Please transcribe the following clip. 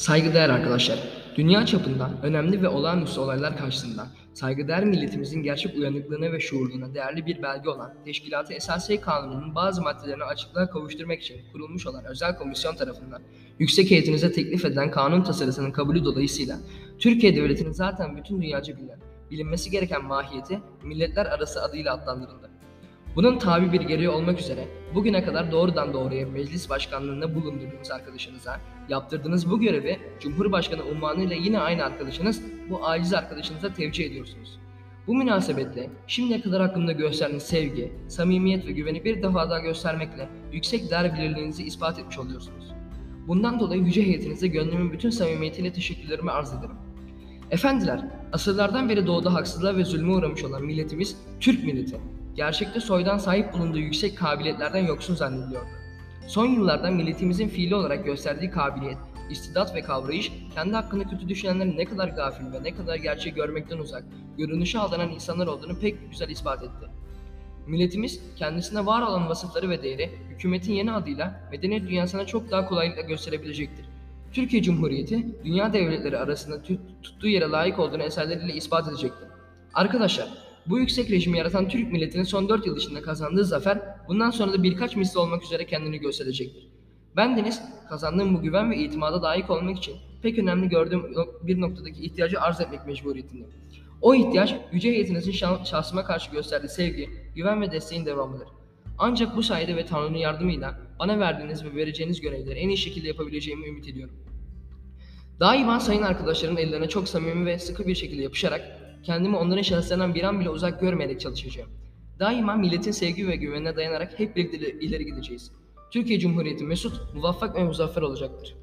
Saygıdeğer arkadaşlar, dünya çapında önemli ve olağanüstü olaylar karşısında saygıdeğer milletimizin gerçek uyanıklığına ve şuurluğuna değerli bir belge olan Teşkilat-ı Esasiye Kanunu'nun bazı maddelerini açıklığa kavuşturmak için kurulmuş olan özel komisyon tarafından yüksek heyetinize teklif edilen kanun tasarısının kabulü dolayısıyla Türkiye Devleti'nin zaten bütün dünyaca bilinen, bilinmesi gereken mahiyeti milletler arası adıyla adlandırıldı. Bunun tabi bir gereği olmak üzere bugüne kadar doğrudan doğruya meclis başkanlığında bulundurduğunuz arkadaşınıza yaptırdığınız bu görevi Cumhurbaşkanı unvanıyla yine aynı arkadaşınız bu aciz arkadaşınıza tevcih ediyorsunuz. Bu münasebetle şimdiye kadar hakkında gösterdiğiniz sevgi, samimiyet ve güveni bir defa daha göstermekle yüksek değer bilirliğinizi ispat etmiş oluyorsunuz. Bundan dolayı yüce heyetinize gönlümün bütün samimiyetiyle teşekkürlerimi arz ederim. Efendiler, asırlardan beri doğuda haksızlığa ve zulme uğramış olan milletimiz Türk milleti. Gerçekte soydan sahip bulunduğu yüksek kabiliyetlerden yoksun zannediliyordu. Son yıllarda milletimizin fiili olarak gösterdiği kabiliyet, istidat ve kavrayış, kendi hakkında kötü düşünenlerin ne kadar gafil ve ne kadar gerçeği görmekten uzak, görünüşe aldanan insanlar olduğunu pek güzel ispat etti. Milletimiz kendisine var olan vasıfları ve değeri hükümetin yeni adıyla medeniyet dünyasına çok daha kolaylıkla gösterebilecektir. Türkiye Cumhuriyeti dünya devletleri arasında tut- tuttuğu yere layık olduğunu eserleriyle ispat edecektir. Arkadaşlar, bu yüksek rejimi yaratan Türk milletinin son 4 yıl içinde kazandığı zafer bundan sonra da birkaç misli olmak üzere kendini gösterecektir. Ben Deniz, kazandığım bu güven ve itimada layık olmak için pek önemli gördüğüm bir noktadaki ihtiyacı arz etmek mecburiyetindeyim. O ihtiyaç, yüce heyetinizin şah- şahsıma karşı gösterdiği sevgi, güven ve desteğin devamıdır. Ancak bu sayede ve Tanrı'nın yardımıyla bana verdiğiniz ve vereceğiniz görevleri en iyi şekilde yapabileceğimi ümit ediyorum. Daima sayın arkadaşlarımın ellerine çok samimi ve sıkı bir şekilde yapışarak kendimi onların şahıslarından bir an bile uzak görmeyerek çalışacağım. Daima milletin sevgi ve güvenine dayanarak hep birlikte ileri gideceğiz. Türkiye Cumhuriyeti mesut, muvaffak ve muzaffer olacaktır.